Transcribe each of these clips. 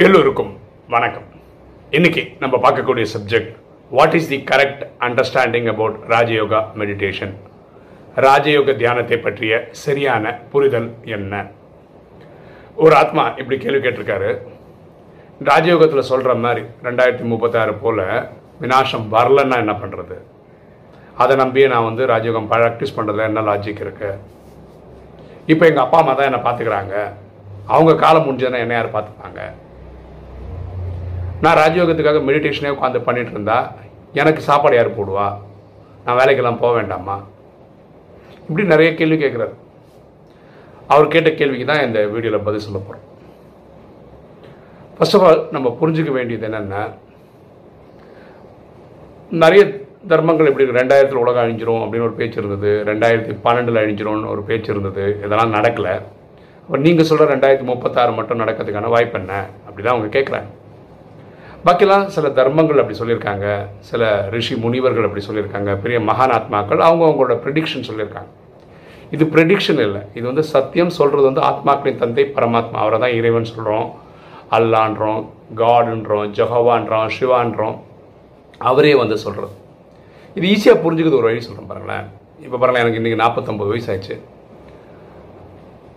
எல்லோருக்கும் வணக்கம். இன்னைக்கு நம்ம பார்க்கக்கூடிய subject what is the correct understanding about Rajyoga meditation ராஜயோக தியானத்தை பற்றிய சரியான புரிதல் என்ன? ஒரு ஆத்மா இப்படி கேள்வி கேட்டிருக்காரு. ராஜயோகத்தில் சொல்கிற மாதிரி ரெண்டாயிரத்தி முப்பத்தாறு போல் வினாசம் வரலன்னா என்ன பண்ணுறது அதை நம்பியே நான் வந்து ராஜயோகம் ப்ராக்டிஸ் பண்ணுறதுல என்ன லாஜிக் இருக்கு? இப்போ எங்கள் அப்பா அம்மா தான் என்னை பார்த்துக்கிறாங்க. அவங்க காலம் முடிஞ்சதுன்னா என்ன யார் பார்த்துப்பாங்க? நான் ராஜயோகத்துக்காக மெடிடேஷனே உட்காந்து பண்ணிட்டு இருந்தா எனக்கு சாப்பாடு யார் போடுவா? நான் வேலைக்கெல்லாம் போக வேண்டாமா? இப்படி நிறைய கேள்வி கேட்குறாரு. அவர் கேட்ட கேள்விக்கு தான் இந்த வீடியோவில் பதில் சொல்ல போகிறோம் ஃபர்ஸ்ட் ஆஃப் ஆல் நம்ம புரிஞ்சுக்க வேண்டியது என்னென்னா நிறைய தர்மங்கள் இப்படி ரெண்டாயிரத்தில் உலகம் அழிஞ்சிரும் அப்படின்னு ஒரு பேச்சு இருந்தது. ரெண்டாயிரத்தி பன்னெண்டில் அழிஞ்சிரும்னு ஒரு பேச்சு இருந்தது. இதெல்லாம் நடக்கலை. அப்போ நீங்கள் சொல்கிற ரெண்டாயிரத்தி முப்பத்தாறு மட்டும் நடக்கிறதுக்கான வாய்ப்பு என்ன? அப்படி தான் அவங்க கேட்குறாங்க பாக்கிலாம் சில தர்மங்கள் அப்படி சொல்லியிருக்காங்க. சில ரிஷி முனிவர்கள் அப்படி சொல்லியிருக்காங்க. பெரிய மகானாத்மாக்கள் அவங்க அவங்களோட ப்ரெடிக்ஷன் சொல்லியிருக்காங்க. இது ப்ரெடிக்ஷன் இல்லை. இது வந்து சத்தியம் சொல்கிறது வந்து ஆத்மாக்களின் தந்தை பரமாத்மா. அவரை தான் இறைவன் சொல்கிறோம் அல்லான்றோம் காடுன்றோம் ஜஹவான்றோம் சிவான்றோம். அவரே வந்து சொல்கிறது இது ஈஸியாக புரிஞ்சுக்கிறது ஒரு வழி சொல்கிறேன் பாருங்களேன். இப்போ பாருங்களேன் எனக்கு இன்றைக்கி நாற்பத்தொம்பது வயசு ஆயிடுச்சு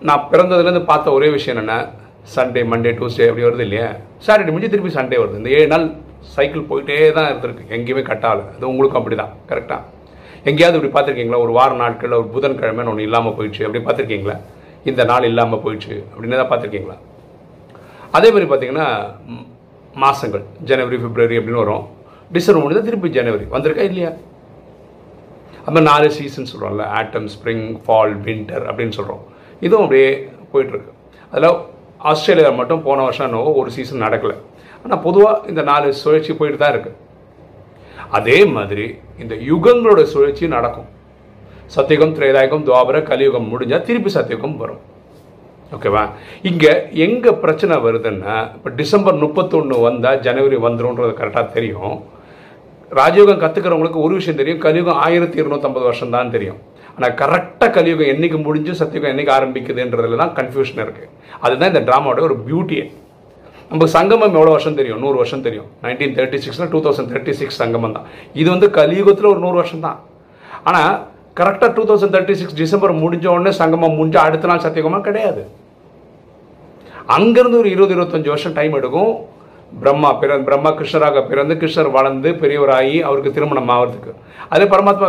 நான் பிறந்ததுலேருந்து பார்த்த ஒரே விஷயம் என்னென்னா சண்டே மண்டே டியூஸ்டே அப்படி வருது இல்லையா? சாட்டர்டே முடிஞ்சு திருப்பி சண்டே வருது. இந்த ஏழு நாள் சைக்கிள் போயிட்டே தான் இருந்திருக்கு. எங்கேயுமே கட்டால அது உங்களுக்கும் அப்படி தான் கரெக்டாக எங்கேயாவது இப்படி பார்த்துருக்கீங்களா? ஒரு வார நாட்களில் ஒரு புதன்கிழமைன்னு ஒன்று இல்லாமல் போயிடுச்சு. அப்படி பார்த்துருக்கீங்களா? இந்த நாள் இல்லாமல் போயிடுச்சு. அப்படின்னு தான் பார்த்துருக்கீங்களா? அதே மாதிரி பார்த்தீங்கன்னா மாதங்கள் ஜனவரி பிப்ரவரி அப்படின்னு வரும். டிசம்பர் முடிஞ்சா திருப்பி ஜனவரி வந்திருக்கா இல்லையா? அந்த நாலு சீசன் சொல்கிறோம்ல ஆட்டம் ஸ்ப்ரிங் ஃபால் வின்டர் அப்படின்னு சொல்கிறோம் இதுவும் அப்படியே போயிட்டுருக்கு அதில் ஆஸ்திரேலியாவில் மட்டும் போன வருஷம் என்னவோ ஒரு சீசன் நடக்கலை. ஆனால் பொதுவாக இந்த நாலு சுழற்சி போயிட்டு தான் இருக்குது அதே மாதிரி இந்த யுகங்களோட சுழற்சி நடக்கும். சத்தியுகம் திரேதாயுகம் துவாபர கலியுகம் முடிஞ்சால் திருப்பி சத்தியுகம் வரும். ஓகேவா இங்கே எங்கே பிரச்சனை வருதுன்னா இப்போ டிசம்பர் முப்பத்தொன்று வந்தால் ஜனவரி வந்துடும்ன்றது கரெக்டாக தெரியும். ராஜயோகம் கற்றுக்கிறவங்களுக்கு ஒரு விஷயம் தெரியும். கலியுகம் ஆயிரத்தி இருநூத்தம்பது வருஷம் தான் தெரியும். ஆனால் கரெக்டாக கலியுகம் என்றைக்கு முடிஞ்சு சத்தியுகம் என்றைக்கு ஆரம்பிக்குதுன்றதுல தான் கன்ஃபியூஷன் இருக்குது அதுதான் இந்த ட்ராமாவோட ஒரு பியூட்டியே நம்ம சங்கமம் எவ்வளோ வருஷம் தெரியும்? நூறு வருஷம் தெரியும். நைன்டீன் தேர்ட்டி சிக்ஸில் டூ தௌசண்ட் தேர்ட்டி சிக்ஸ் சங்கமம் தான். இது வந்து கலியுகத்தில் ஒரு நூறு வருஷம் தான். ஆனால் கரெக்டாக two thousand thirty six December முடிஞ்ச உடனே சங்கமம் முடிஞ்ச அடுத்த நாள் சத்தியகமாக கிடையாது. அங்கேருந்து ஒரு இருபது இருபத்தஞ்சு வருஷம் டைம் எடுக்கும். பிரம்மா பிற பிரம்மா கிருஷ்ணராக பிறந்து கிருஷ்ணர் வளர்ந்து பெரியவராகி அவருக்கு திருமணம் ஆகிறதுக்கு அதே பரமாத்மா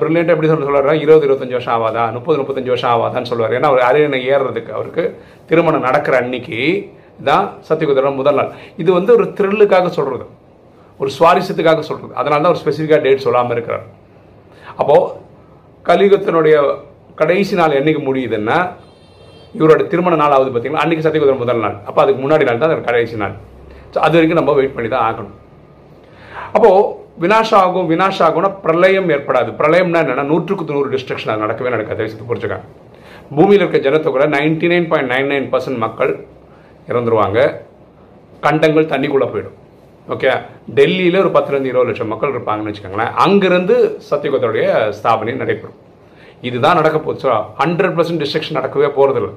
பிரில்லியண்டாக எப்படி சொல்ல சொல்கிறாரா இருபது இருபத்தஞ்சு வருஷம் ஆகாதா முப்பது முப்பத்தஞ்சு வருஷம் ஆகாதான்னு சொல்லுவார். ஏன்னா அவர் அரியணை ஏறுறதுக்கு அவருக்கு திருமணம் நடக்கிற அன்னைக்கு தான் சத்தியகுதிரம் முதல் நாள். இது வந்து ஒரு த்ரில்லுக்காக சொல்கிறது ஒரு சுவாரஸ்யத்துக்காக சொல்கிறது அதனால தான் ஒரு ஸ்பெசிஃபிக்காக டேட் சொல்லாமல் இருக்கிறார். அப்போது கலியுகத்தினுடைய கடைசி நாள் என்னைக்கு முடியுதுன்னா இவரோட திருமண நாள் ஆகுது பார்த்தீங்களா? அன்னைக்கு சத்தியகுதிரம் முதல் நாள். அப்போ அதுக்கு முன்னாடி நாள் தான் கடைசி நாள். ஸோ அது வரைக்கும் நம்ம வெயிட் பண்ணி தான் ஆகணும். அப்போது வினாஷாகும் ஆகும் ஆகும்னா பிரளயம் ஏற்படாது. பிரளயம்னா என்னன்னா நூற்றுக்கு நூறு டிஸ்ட்ரக்ஷன் அது நடக்கவே நடக்காது. தயவுசெய்து புரிஞ்சுக்காங்க. பூமியில் இருக்க ஜனத்தொகை ninety nine point nine nine percent மக்கள் இறந்துருவாங்க. கண்டங்கள் தண்ணிக்குள்ளே போயிடும். ஓகே டெல்லியில் ஒரு பத்துலேருந்து இருபது லட்சம் மக்கள் இருப்பாங்கன்னு வச்சுக்கோங்களேன். அங்கேருந்து சத்தியகுதருடைய ஸ்தாபனை நடைபெறும். இதுதான் நடக்க போச்சு ஹண்ட்ரட் பர்சன்ட் டிஸ்ட்ரக்ஷன் நடக்கவே போகிறதில்ல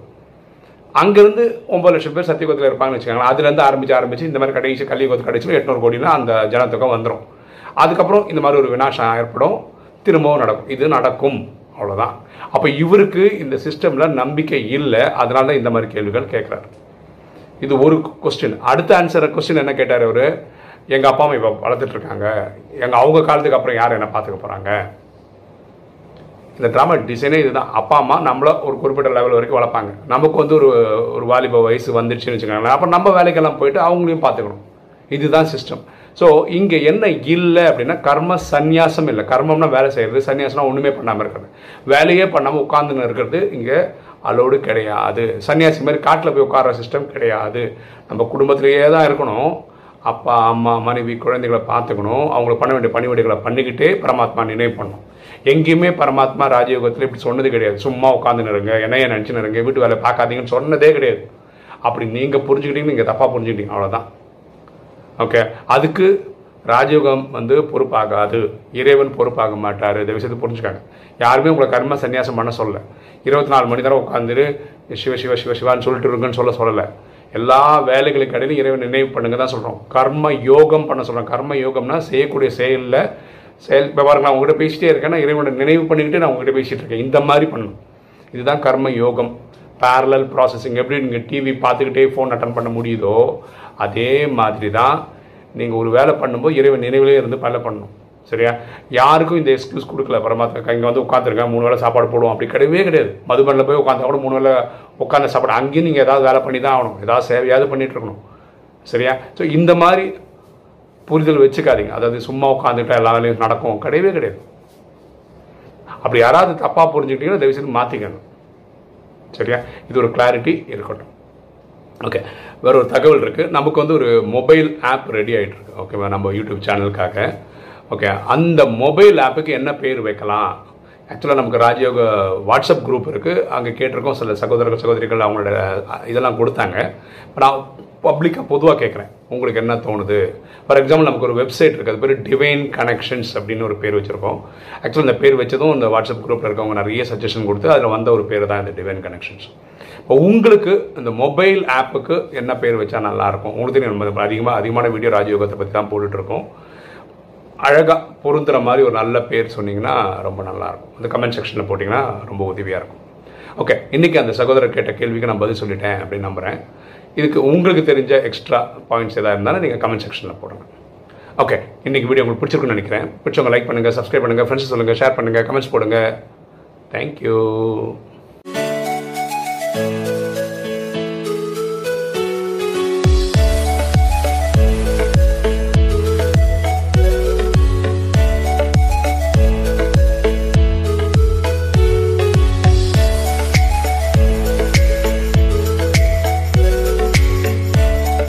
அங்கேருந்து ஒம்பது லட்சம் பேர் சத்தியகுதத்தில் இருப்பாங்கன்னு வச்சுக்கோங்களேன். அதுலேருந்து ஆரம்பிச்சு ஆரம்பித்து இந்த மாதிரி கடைசி கள்ளிக்கோத்து கடைசியில் எட்நூறு கோடினா அந்த ஜனத்தொகை வந்துடும் அதுக்கப்புறம் இந்த மாதிரி ஒரு வினாசம் ஏற்படும். திரும்பவும் நடக்கும். இது நடக்கும். அவ்வளோதான் அப்போ இவருக்கு இந்த சிஸ்டமில் நம்பிக்கை இல்லை. அதனால தான் இந்த மாதிரி கேள்விகள் கேட்குறாரு இது ஒரு கொஸ்டின் அடுத்த ஆன்சர் கொஸ்டின் என்ன கேட்டார் அவர்? எங்கள் அப்பா அம்மா இப்போ வளர்த்துட்ருக்காங்க எங்கள் அவங்க காலத்துக்கு அப்புறம் யார் என்ன பார்த்துக்க போகிறாங்க இந்த ட்ராமா டிசைனே இதுதான். அப்பா அம்மா நம்மள ஒரு குறிப்பிட்ட லெவல் வரைக்கும் வளர்ப்பாங்க. நமக்கு வந்து ஒரு ஒரு வாலிப வயசு வந்துடுச்சுன்னு வச்சுக்கோங்களேன். அப்போ நம்ம வேலைக்கெல்லாம் போயிட்டு அவங்களையும் பார்த்துக்கணும். இதுதான் சிஸ்டம் ஸோ இங்கே என்ன இல்லை அப்படின்னா கர்ம சந்நியாசம் இல்லை. கர்மம்னா வேலை செய்கிறது சன்னியாசம்னா ஒன்றுமே பண்ணாமல் இருக்கிறது. வேலையே பண்ணாமல் உட்காந்துன்னு இருக்கிறது இங்கே அலோடு கிடையாது. சன்னியாசி மாதிரி காட்டில் போய் உட்கார்ற சிஸ்டம் கிடையாது. நம்ம குடும்பத்திலேயே தான் இருக்கணும். அப்பா அம்மா மனைவி குழந்தைகளை பார்த்துக்கணும். அவங்களை பண்ண வேண்டிய பணிவிடைகளை பண்ணிக்கிட்டே பரமாத்மா நினைவு பண்ணணும். எங்கேயுமே பரமாத்மா ராஜயோகத்தில் இப்படி சொன்னது கிடையாது. சும்மா உட்காந்து நிறுங்க என்னைய நினச்சின்னு இருங்க வீட்டு வேலை பார்க்காதீங்கன்னு சொன்னதே கிடையாது. அப்படி நீங்கள் புரிஞ்சுக்கிட்டீங்க நீங்கள் தப்பாக புரிஞ்சுக்கிட்டீங்க. அவ்வளோதான் ஓகே அதுக்கு ராஜயோகம் வந்து பொறுப்பாகாது. இறைவன் பொறுப்பாக மாட்டார். இந்த விஷயத்தை புரிஞ்சுக்காங்க. யாருமே உங்களை கர்ம சன்னியாசம் பண்ண சொல்லலை. இருபத்தி நாலு மணி நேரம் உட்காந்துரு சிவ சிவ சிவ சிவான்னு சொல்லிட்டு இருங்கன்னு சொல்ல சொல்லலை. எல்லா வேலைகளுக்கு இடையிலும் இறைவன் நினைவு பண்ணுங்க தான் சொல்கிறோம் கர்ம யோகம் பண்ண சொல்கிறோம் கர்ம யோகம்னா செய்யக்கூடிய செயலில் செயல் இப்போ பாருங்க நான் உங்ககிட்ட பேசிட்டே இருக்கேன்னா இறைவனை நினைவு பண்ணிக்கிட்டு நான் உங்ககிட்ட பேசிகிட்டு இருக்கேன். இந்த மாதிரி பண்ணணும். இதுதான் கர்ம யோகம். பேரலல் ப்ராசஸிங் எப்படி நீங்கள் டிவி பார்த்துக்கிட்டே ஃபோன் அட்டன் பண்ண முடியுதோ அதே மாதிரி தான் நீங்கள் ஒரு வேலை பண்ணும்போது இறைவன் நினைவிலே இருந்து பல பண்ணணும். சரியா? யாருக்கும் இந்த எக்ஸ்கியூஸ் கொடுக்கல. பரமாத்மா இங்கே வந்து உட்காந்துருக்கேன் மூணு வேளை சாப்பாடு போடுவோம். அப்படி கிடையவே கிடையாது. மதுபனில் போய் உட்காந்தா கூட மூணு வேளை உட்காந்து சாப்பாடு. அங்கேயும் நீங்கள் ஏதாவது வேலை பண்ணி தான் ஆகணும். ஏதாவது சேவையாவது பண்ணிட்டு இருக்கணும். சரியா? ஸோ இந்த மாதிரி புரிதல் வச்சுக்காதீங்க. அதாவது சும்மா உட்காந்துட்டா எல்லா வேலையும் நடக்கும். கிடையவே கிடையாது. அப்படி யாராவது தப்பாக புரிஞ்சுக்கிட்டீங்கன்னா தயவுசெய்து மாற்றிக்கணும் சரியா? இது ஒரு கிளாரிட்டி இருக்கட்டும். ஓகே வேற ஒரு தகவல் இருக்குது நமக்கு வந்து ஒரு மொபைல் ஆப் ரெடி ஆகிட்டு இருக்கு. ஓகேவா நம்ம யூடியூப் சேனலுக்காக ஓகே அந்த மொபைல் ஆப்புக்கு என்ன பேர் வைக்கலாம்? ஆக்சுவலாக நமக்கு ராஜயோக வாட்ஸ்அப் குரூப் இருக்குது அங்கே கேட்டிருக்கோம். சில சகோதரர்கள் சகோதரிகள் அவங்களோட இதெல்லாம் கொடுத்தாங்க. இப்போ நான் பப்ளிக்காக பொதுவாக கேட்குறேன் உங்களுக்கு என்ன தோணுது? ஃபார் எக்ஸாம்பிள் நமக்கு ஒரு வெப்சைட் இருக்குது அது பேர் டிவைன் கனெக்ஷன்ஸ் அப்படின்னு ஒரு பேர் வச்சுருக்கோம். ஆக்சுவலாக இந்த பேர் வச்சதும் இந்த வாட்ஸ்அப் குரூப்பில் இருக்கவங்க நிறைய சஜஷன் கொடுத்து அதில் வந்த ஒரு பேர் தான் இந்த டிவைன் கனெக்ஷன்ஸ் இப்போ உங்களுக்கு இந்த மொபைல் ஆப்புக்கு என்ன பேர் வச்சா நல்லாயிருக்கும் உங்களுக்கு தெரியும் நம்ம அதிகமாக அதிகமான வீடியோ ராஜயோகத்தை பற்றி தான் போட்டுட்ருக்கோம் அழகாக பொருந்துற மாதிரி ஒரு நல்ல பேர் சொன்னீங்கன்னா ரொம்ப நல்லாயிருக்கும். அந்த கமெண்ட் செக்ஷனில் போட்டிங்கன்னா ரொம்ப உதவியாக இருக்கும். ஓகே இன்றைக்கி அந்த சகோதரர் கேட்ட கேள்விக்கு நான் பதில் சொல்லிட்டேன் அப்படின்னு நம்புகிறேன் இதுக்கு உங்களுக்கு தெரிஞ்ச எக்ஸ்ட்ரா பாயிண்ட்ஸ் எதாவது இருந்தாலும் நீங்கள் கமெண்ட் செக்ஷனில் போடுங்க. ஓகே இன்றைக்கி வீடியோ உங்களுக்கு பிடிச்சிருக்குன்னு நினைக்கிறேன். பிடிச்சவங்க லைக் பண்ணுங்கள் சப்ஸ்கிரைப் பண்ணுங்கள் ஃப்ரெண்ட்ஸ் சொல்லுங்கள் ஷேர் பண்ணுங்கள் கமெண்ட்ஸ் போடுங்க. தேங்க்யூ